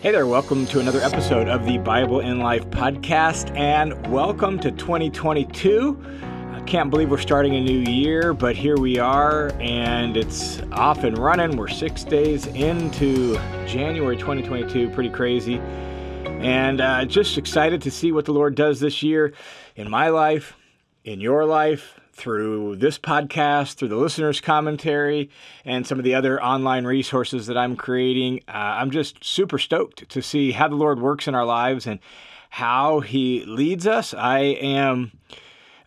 Hey there, welcome to another episode of the Bible and Life podcast, and welcome to 2022. I can't believe we're starting a new year, but here we are, and it's off and running. We're six days into January 2022, pretty crazy. And uh, just excited to see what the Lord does this year in my life, in your life, through this podcast, through the listeners' commentary, and some of the other online resources that I'm creating. Uh, I'm just super stoked to see how the Lord works in our lives and how He leads us. I am,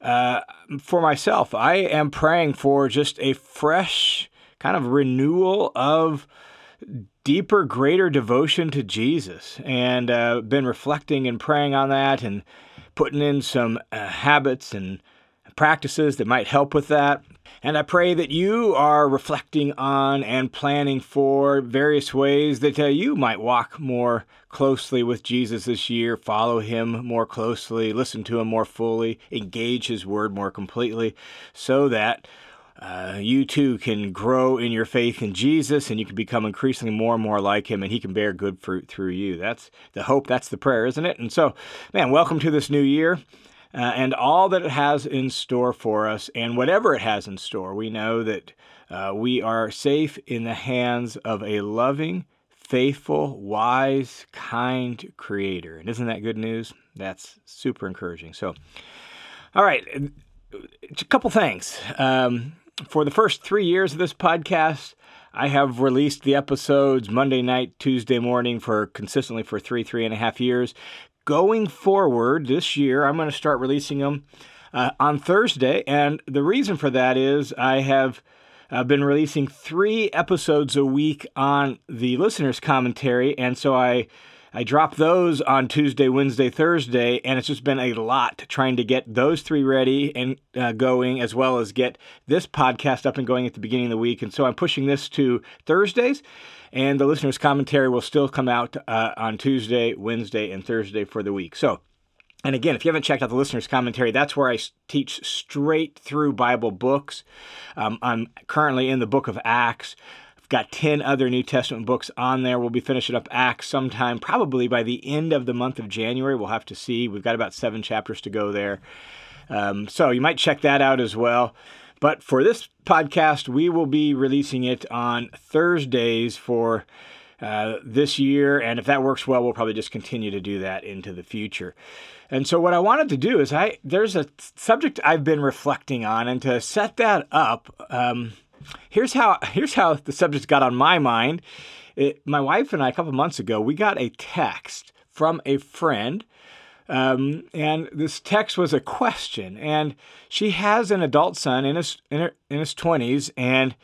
uh, for myself, I am praying for just a fresh kind of renewal of deeper, greater devotion to Jesus, and uh, been reflecting and praying on that and putting in some uh, habits and practices that might help with that. And I pray that you are reflecting on and planning for various ways that uh, you might walk more closely with Jesus this year, follow him more closely, listen to him more fully, engage his word more completely, so that uh, you too can grow in your faith in Jesus and you can become increasingly more and more like him and he can bear good fruit through you. That's the hope, that's the prayer, isn't it? And so, man, welcome to this new year uh, and all that it has in store for us. And whatever it has in store, we know that uh, we are safe in the hands of a loving, faithful, wise, kind creator. And isn't that good news? That's super encouraging. So, all right, a couple things. Um, for the first three years of this podcast, I have released the episodes Monday night, Tuesday morning for consistently for three, three and a half years going forward this year, I'm going to start releasing them uh, on Thursday. And the reason for that is I have uh, been releasing three episodes a week on the listener's commentary. And so I. I drop those on Tuesday, Wednesday, Thursday, and it's just been a lot trying to get those three ready and uh, going, as well as get this podcast up and going at the beginning of the week. And so I'm pushing this to Thursdays and the listener's commentary will still come out uh, on Tuesday, Wednesday, and Thursday for the week. So, and again, if you haven't checked out the listener's commentary, that's where I teach straight through Bible books. Um, I'm currently in the book of Acts. I've got 10 other New Testament books on there. We'll be finishing up Acts sometime, probably by the end of the month of January. We'll have to see. We've got about seven chapters to go there. Um, so you might check that out as well. But for this podcast, we will be releasing it on Thursdays for uh, this year. And if that works well, we'll probably just continue to do that into the future. And so, what I wanted to do is, I there's a subject I've been reflecting on, and to set that up, um, here's how here's how the subject got on my mind. It, my wife and I, a couple months ago, we got a text from a friend um, and this text was a question. And she has an adult son in his in, her, in his twenties, and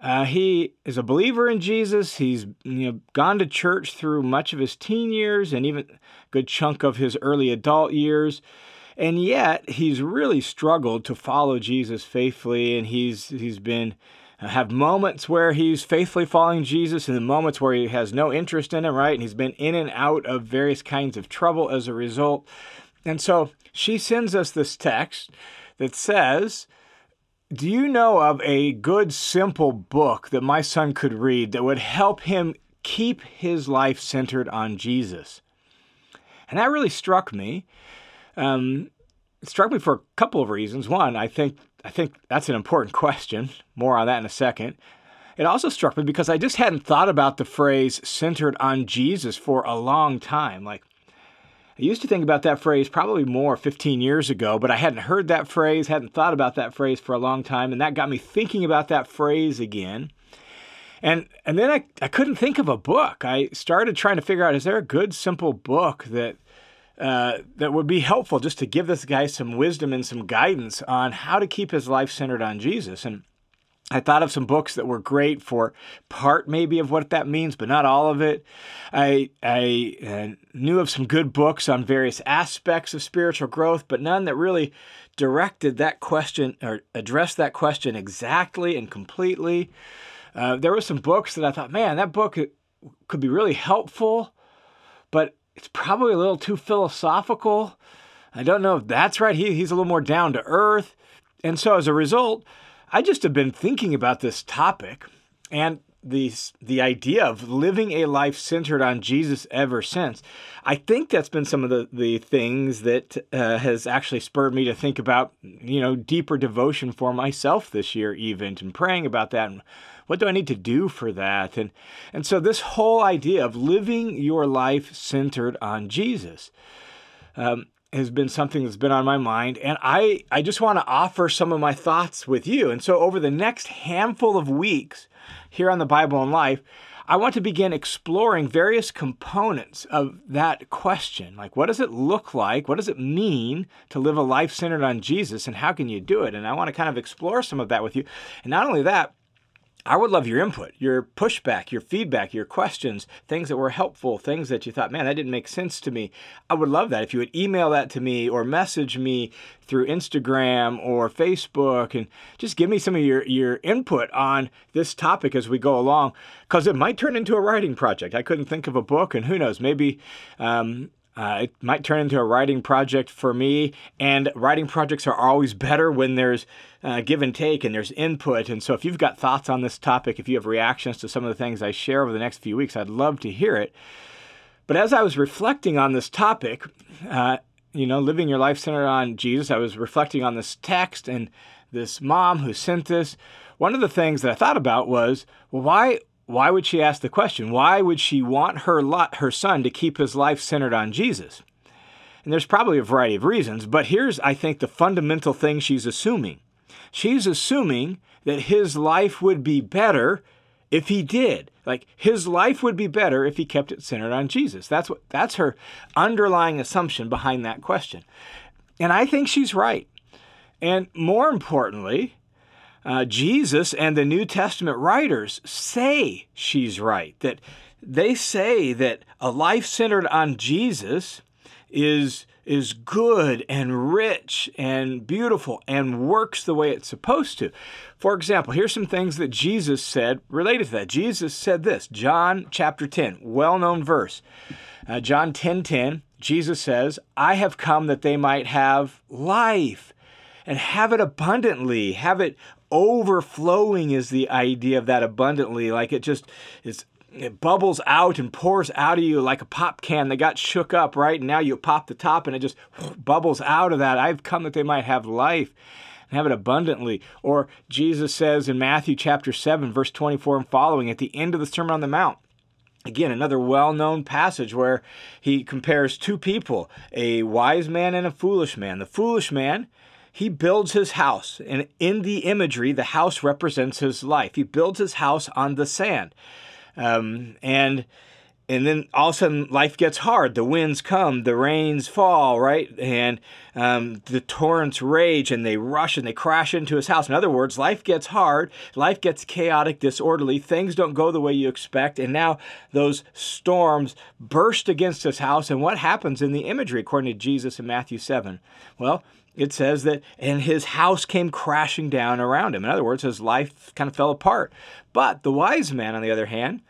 uh, he is a believer in Jesus. He's you know gone to church through much of his teen years and even a good chunk of his early adult years. And yet he's really struggled to follow Jesus faithfully, and he's he's been uh, have moments where he's faithfully following Jesus and the moments where he has no interest in him, right? And he's been in and out of various kinds of trouble as a result. And so she sends us this text that says, Do you know of a good, simple book that my son could read that would help him keep his life centered on Jesus? And that really struck me. Um, it struck me for a couple of reasons. One, I think I think that's an important question. More on that in a second. It also struck me because I just hadn't thought about the phrase centered on Jesus for a long time. Like, I used to think about that phrase probably more 15 years ago, but I hadn't heard that phrase, hadn't thought about that phrase for a long time, and that got me thinking about that phrase again. And and then I, I couldn't think of a book. I started trying to figure out is there a good simple book that uh, that would be helpful just to give this guy some wisdom and some guidance on how to keep his life centered on Jesus. And I thought of some books that were great for part maybe of what that means, but not all of it. I I uh, knew of some good books on various aspects of spiritual growth, but none that really directed that question or addressed that question exactly and completely. Uh, there were some books that I thought, man, that book could be really helpful, but it's probably a little too philosophical. I don't know if that's right. He, he's a little more down to earth. And so as a result, I just have been thinking about this topic. And the the idea of living a life centered on Jesus ever since. I think that's been some of the the things that uh, has actually spurred me to think about you know deeper devotion for myself this year, even and praying about that. And what do I need to do for that? And and so this whole idea of living your life centered on Jesus. Um, has been something that's been on my mind and I I just want to offer some of my thoughts with you. And so over the next handful of weeks here on the Bible and Life, I want to begin exploring various components of that question. Like, what does it look like? What does it mean to live a life centered on Jesus? And how can you do it? And I want to kind of explore some of that with you. And not only that, I would love your input, your pushback, your feedback, your questions, things that were helpful, things that you thought, man, that didn't make sense to me. I would love that if you would email that to me or message me through Instagram or Facebook and just give me some of your, your input on this topic as we go along, because it might turn into a writing project. I couldn't think of a book, and who knows, maybe um, uh, it might turn into a writing project for me, and writing projects are always better when there's uh, give and take and there's input. And so, if you've got thoughts on this topic, if you have reactions to some of the things I share over the next few weeks, I'd love to hear it. But as I was reflecting on this topic, uh, you know, living your life centered on Jesus, I was reflecting on this text and this mom who sent this. One of the things that I thought about was, well, why why would she ask the question? Why would she want her lot, her son to keep his life centered on Jesus? And there's probably a variety of reasons, but here's I think the fundamental thing she's assuming. She's assuming that his life would be better if he did. Like his life would be better if he kept it centered on Jesus. That's what that's her underlying assumption behind that question. And I think she's right. And more importantly, uh, Jesus and the New Testament writers say she's right, that they say that a life centered on Jesus is, is good and rich and beautiful and works the way it's supposed to. For example, here's some things that Jesus said related to that. Jesus said this, John chapter 10, well known verse. Uh, John 10 10, Jesus says, I have come that they might have life and have it abundantly, have it overflowing is the idea of that abundantly. Like it just is it bubbles out and pours out of you like a pop can that got shook up, right? And now you pop the top and it just bubbles out of that. I've come that they might have life and have it abundantly. Or Jesus says in Matthew chapter 7, verse 24 and following, at the end of the Sermon on the Mount, Again, another well known passage where he compares two people, a wise man and a foolish man. The foolish man he builds his house, and in the imagery, the house represents his life. He builds his house on the sand, um, and and then all of a sudden life gets hard. The winds come, the rains fall, right, and um, the torrents rage, and they rush and they crash into his house. In other words, life gets hard, life gets chaotic, disorderly. Things don't go the way you expect, and now those storms burst against his house. And what happens in the imagery, according to Jesus in Matthew seven? Well it says that, and his house came crashing down around him. In other words, his life kind of fell apart. But the wise man, on the other hand,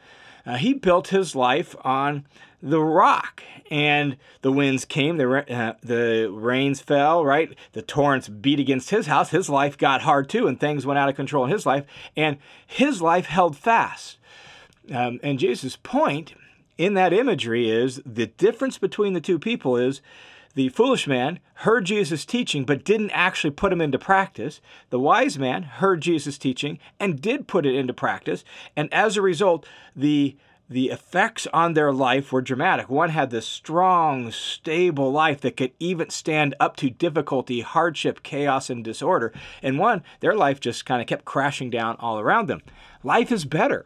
uh, he built his life on the rock, and the winds came, the uh, the rains fell, right? The torrents beat against his house. His life got hard too, and things went out of control in his life, and his life held fast. Um, and Jesus' point in that imagery is the difference between the two people is the foolish man heard Jesus' teaching but didn't actually put him into practice. The wise man heard Jesus' teaching and did put it into practice. And as a result, the the effects on their life were dramatic. One had this strong, stable life that could even stand up to difficulty, hardship, chaos, and disorder. And one, their life just kind of kept crashing down all around them. Life is better.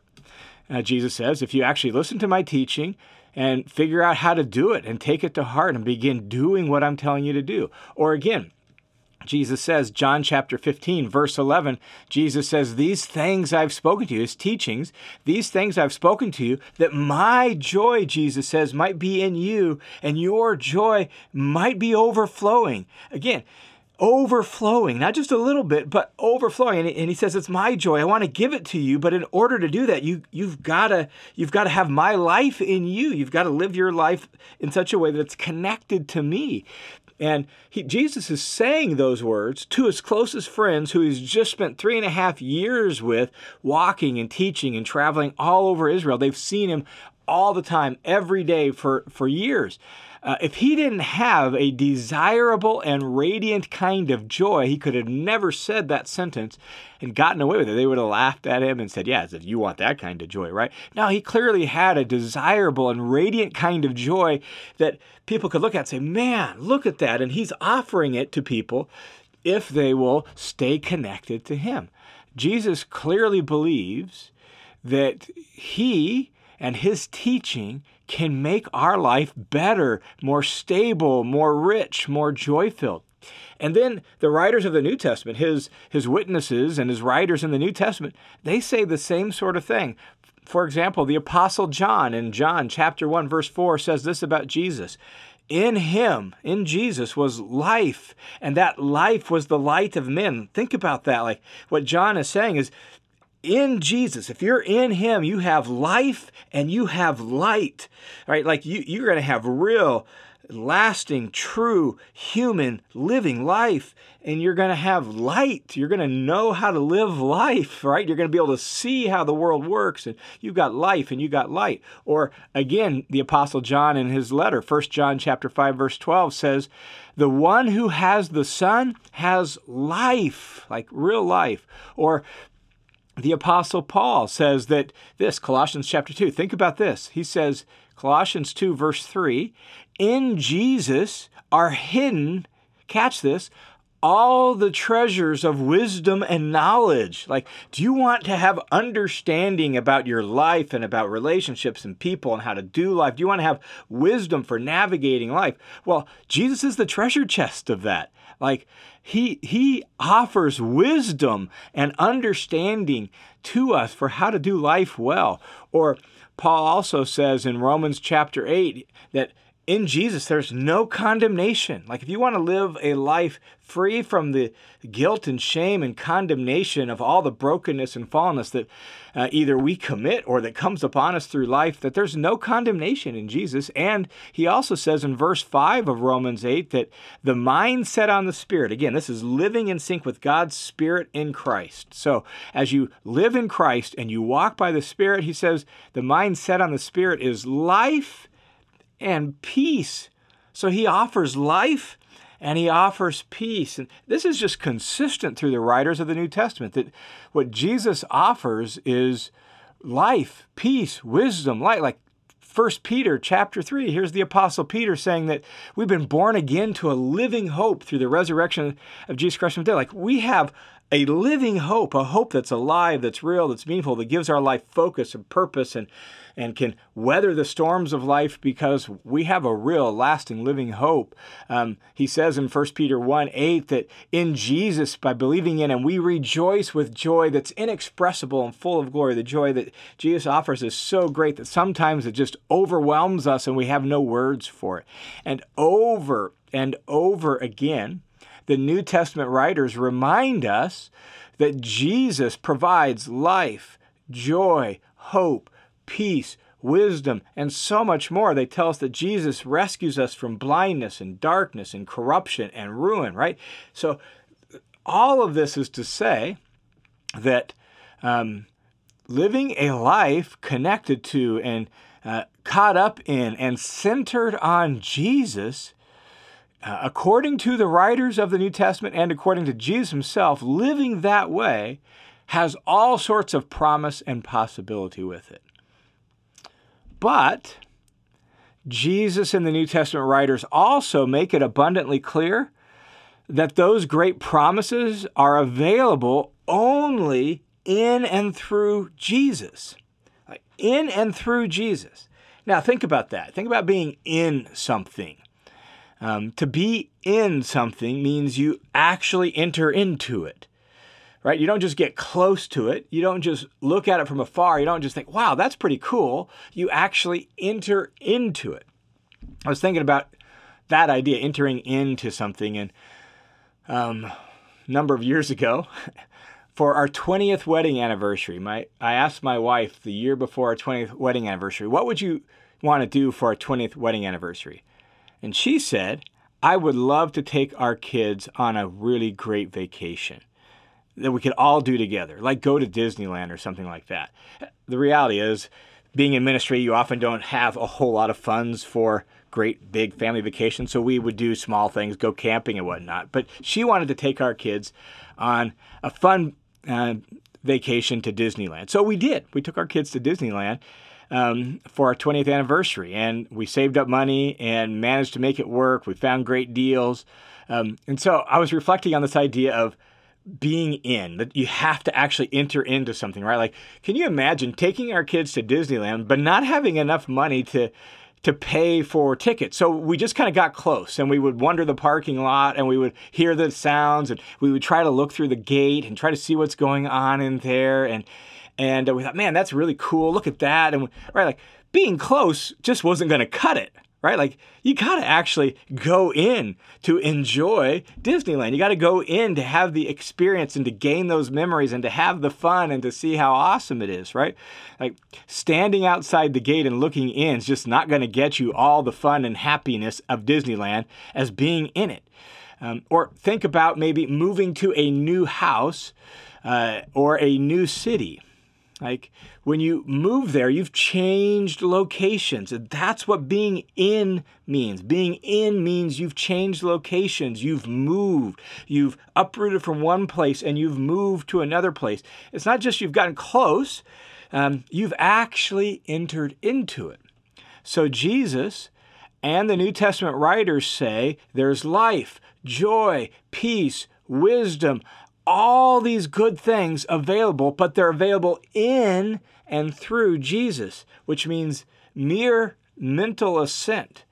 Uh, Jesus says, if you actually listen to my teaching, and figure out how to do it and take it to heart and begin doing what I'm telling you to do. Or again, Jesus says, John chapter 15, verse 11, Jesus says, These things I've spoken to you, his teachings, these things I've spoken to you, that my joy, Jesus says, might be in you and your joy might be overflowing. Again, overflowing, not just a little bit, but overflowing. And he says, "It's my joy. I want to give it to you, but in order to do that, you you've got to you've got to have my life in you. You've got to live your life in such a way that it's connected to me." And he, Jesus is saying those words to his closest friends who he's just spent three and a half years with, walking and teaching and traveling all over Israel. They've seen him all the time, every day for, for years. Uh, if he didn't have a desirable and radiant kind of joy, he could have never said that sentence and gotten away with it. They would have laughed at him and said, Yeah, if you want that kind of joy, right? Now, he clearly had a desirable and radiant kind of joy that people could look at and say, Man, look at that. And he's offering it to people if they will stay connected to him. Jesus clearly believes that he and his teaching can make our life better, more stable, more rich, more joy filled. And then the writers of the New Testament, his, his witnesses and his writers in the New Testament, they say the same sort of thing. For example, the Apostle John in John chapter 1, verse 4 says this about Jesus. In him, in Jesus, was life, and that life was the light of men. Think about that. Like what John is saying is in Jesus, if you're in Him, you have life and you have light, right? Like you, you're going to have real, lasting, true, human, living life, and you're going to have light. You're going to know how to live life, right? You're going to be able to see how the world works, and you've got life and you got light. Or again, the Apostle John in his letter, 1 John chapter 5, verse 12 says, the one who has the Son has life, like real life. Or the apostle Paul says that this Colossians chapter 2 think about this he says Colossians 2 verse 3 in Jesus are hidden catch this all the treasures of wisdom and knowledge. Like, do you want to have understanding about your life and about relationships and people and how to do life? Do you want to have wisdom for navigating life? Well, Jesus is the treasure chest of that. Like, he, he offers wisdom and understanding to us for how to do life well. Or Paul also says in Romans chapter 8 that in Jesus, there's no condemnation. Like, if you want to live a life free from the guilt and shame and condemnation of all the brokenness and fallenness that uh, either we commit or that comes upon us through life, that there's no condemnation in Jesus. And he also says in verse 5 of Romans 8 that the mind set on the Spirit, again, this is living in sync with God's Spirit in Christ. So, as you live in Christ and you walk by the Spirit, he says the mind set on the Spirit is life and peace. So he offers life and he offers peace. And this is just consistent through the writers of the New Testament that what Jesus offers is life, peace, wisdom, light. Like 1 Peter chapter 3, here's the apostle Peter saying that we've been born again to a living hope through the resurrection of Jesus Christ from the dead. Like we have a living hope, a hope that's alive, that's real, that's meaningful, that gives our life focus and purpose and, and can weather the storms of life because we have a real, lasting, living hope. Um, he says in 1 Peter 1 8 that in Jesus, by believing in Him, we rejoice with joy that's inexpressible and full of glory. The joy that Jesus offers is so great that sometimes it just overwhelms us and we have no words for it. And over and over again, the New Testament writers remind us that Jesus provides life, joy, hope, peace, wisdom, and so much more. They tell us that Jesus rescues us from blindness and darkness and corruption and ruin, right? So, all of this is to say that um, living a life connected to and uh, caught up in and centered on Jesus uh, according to the writers of the New Testament and according to Jesus himself, living that way has all sorts of promise and possibility with it. But Jesus and the New Testament writers also make it abundantly clear that those great promises are available only in and through Jesus. In and through Jesus. Now, think about that. Think about being in something. Um, to be in something means you actually enter into it, right? You don't just get close to it. You don't just look at it from afar. You don't just think, wow, that's pretty cool. You actually enter into it. I was thinking about that idea, entering into something, and um, a number of years ago, for our 20th wedding anniversary, my I asked my wife the year before our 20th wedding anniversary, what would you want to do for our 20th wedding anniversary? And she said, I would love to take our kids on a really great vacation that we could all do together, like go to Disneyland or something like that. The reality is, being in ministry, you often don't have a whole lot of funds for great big family vacations, so we would do small things, go camping and whatnot. But she wanted to take our kids on a fun uh, vacation to Disneyland. So we did. We took our kids to Disneyland um, for our 20th anniversary, and we saved up money and managed to make it work. We found great deals. Um, and so I was reflecting on this idea of being in that you have to actually enter into something right like can you imagine taking our kids to disneyland but not having enough money to to pay for tickets. So we just kind of got close and we would wander the parking lot and we would hear the sounds and we would try to look through the gate and try to see what's going on in there and and we thought, man, that's really cool. Look at that. And right, like being close just wasn't going to cut it right? Like you got to actually go in to enjoy Disneyland. You got to go in to have the experience and to gain those memories and to have the fun and to see how awesome it is, right? Like standing outside the gate and looking in is just not going to get you all the fun and happiness of Disneyland as being in it. Um, or think about maybe moving to a new house uh, or a new city. Like when you move there, you've changed locations. That's what being in means. Being in means you've changed locations, you've moved, you've uprooted from one place and you've moved to another place. It's not just you've gotten close, um, you've actually entered into it. So Jesus and the New Testament writers say there's life, joy, peace, wisdom, all these good things available, but they're available in and through Jesus, which means mere mental assent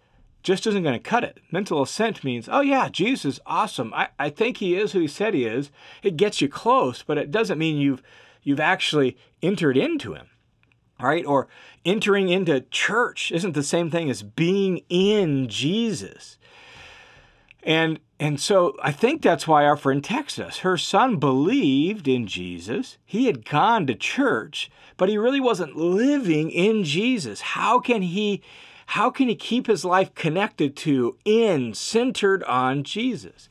just isn't going to cut it. Mental assent means, oh yeah, Jesus is awesome. I, I think he is who he said he is. It gets you close, but it doesn't mean you've you've actually entered into him. Right? Or entering into church isn't the same thing as being in Jesus. And and so I think that's why our friend texts us. Her son believed in Jesus. He had gone to church, but he really wasn't living in Jesus. How can he how can he keep his life connected to in centered on Jesus?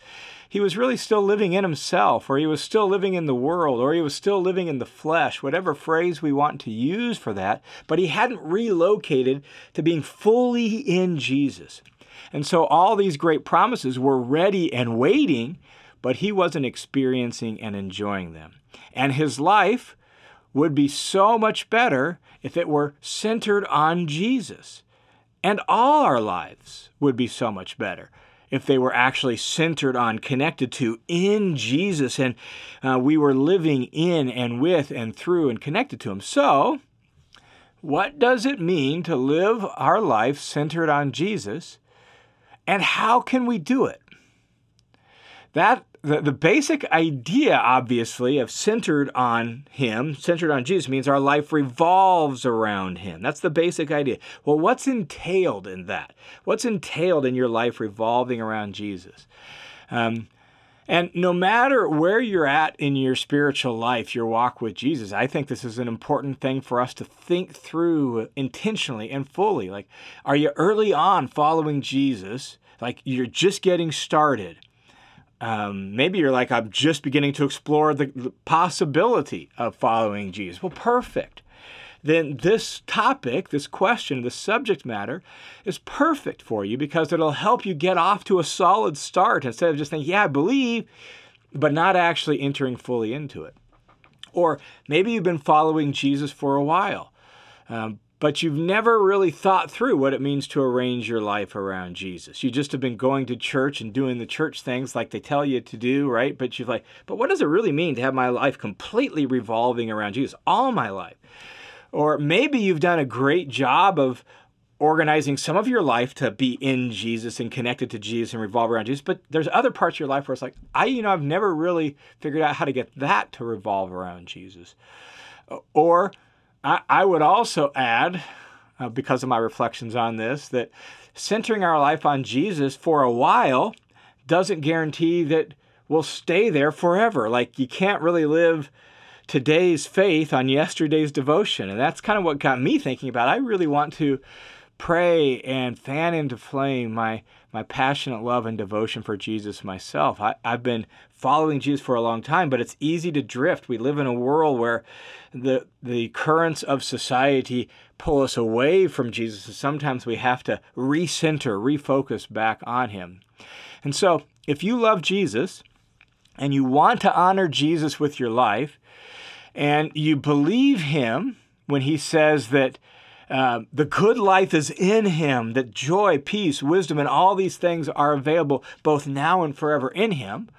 He was really still living in himself, or he was still living in the world, or he was still living in the flesh, whatever phrase we want to use for that, but he hadn't relocated to being fully in Jesus. And so all these great promises were ready and waiting, but he wasn't experiencing and enjoying them. And his life would be so much better if it were centered on Jesus. And all our lives would be so much better if they were actually centered on, connected to, in Jesus, and uh, we were living in and with and through and connected to Him. So, what does it mean to live our life centered on Jesus and how can we do it? That the, the basic idea, obviously, of centered on Him, centered on Jesus, means our life revolves around Him. That's the basic idea. Well, what's entailed in that? What's entailed in your life revolving around Jesus? Um, and no matter where you're at in your spiritual life, your walk with Jesus, I think this is an important thing for us to think through intentionally and fully. Like, are you early on following Jesus? Like, you're just getting started. Um, maybe you're like, I'm just beginning to explore the, the possibility of following Jesus. Well, perfect then this topic, this question, this subject matter is perfect for you because it'll help you get off to a solid start instead of just thinking, yeah, I believe, but not actually entering fully into it. Or maybe you've been following Jesus for a while, um, but you've never really thought through what it means to arrange your life around Jesus. You just have been going to church and doing the church things like they tell you to do, right? But you've like, but what does it really mean to have my life completely revolving around Jesus all my life? Or maybe you've done a great job of organizing some of your life to be in Jesus and connected to Jesus and revolve around Jesus, but there's other parts of your life where it's like, I, you know, I've never really figured out how to get that to revolve around Jesus. Or I, I would also add, uh, because of my reflections on this, that centering our life on Jesus for a while doesn't guarantee that we'll stay there forever. Like, you can't really live today's faith on yesterday's devotion. And that's kind of what got me thinking about I really want to pray and fan into flame my my passionate love and devotion for Jesus myself. I, I've been following Jesus for a long time, but it's easy to drift. We live in a world where the the currents of society pull us away from Jesus, and sometimes we have to recenter, refocus back on him. And so, if you love Jesus and you want to honor Jesus with your life, and you believe him when he says that uh, the good life is in him, that joy, peace, wisdom, and all these things are available both now and forever in him,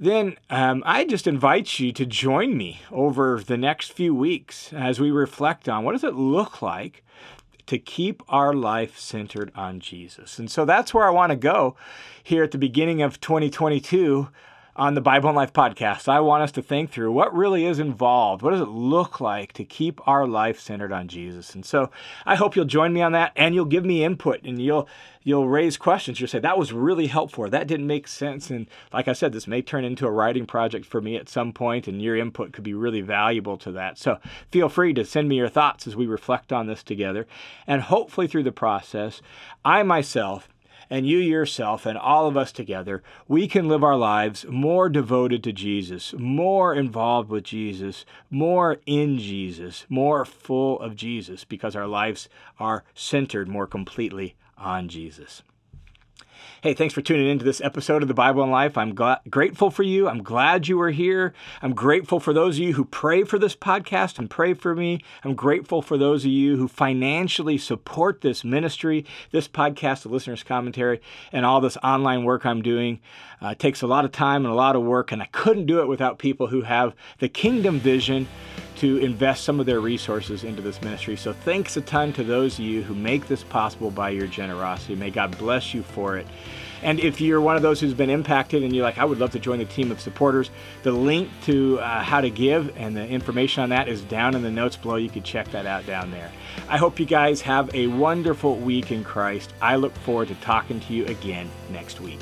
then um, I just invite you to join me over the next few weeks as we reflect on what does it look like to keep our life centered on Jesus. And so that's where I want to go here at the beginning of 2022 on the Bible and Life podcast, I want us to think through what really is involved. What does it look like to keep our life centered on Jesus? And so I hope you'll join me on that and you'll give me input and you'll you'll raise questions. You'll say, that was really helpful. That didn't make sense. And like I said, this may turn into a writing project for me at some point, and your input could be really valuable to that. So feel free to send me your thoughts as we reflect on this together. And hopefully through the process, I myself and you yourself and all of us together, we can live our lives more devoted to Jesus, more involved with Jesus, more in Jesus, more full of Jesus, because our lives are centered more completely on Jesus. Hey, thanks for tuning into this episode of the Bible and Life. I'm grateful for you. I'm glad you are here. I'm grateful for those of you who pray for this podcast and pray for me. I'm grateful for those of you who financially support this ministry, this podcast, the listener's commentary, and all this online work I'm doing. Uh, it takes a lot of time and a lot of work, and I couldn't do it without people who have the kingdom vision to invest some of their resources into this ministry. So thanks a ton to those of you who make this possible by your generosity. May God bless you for it. And if you're one of those who's been impacted and you're like, I would love to join the team of supporters, the link to uh, how to give and the information on that is down in the notes below. You can check that out down there. I hope you guys have a wonderful week in Christ. I look forward to talking to you again next week.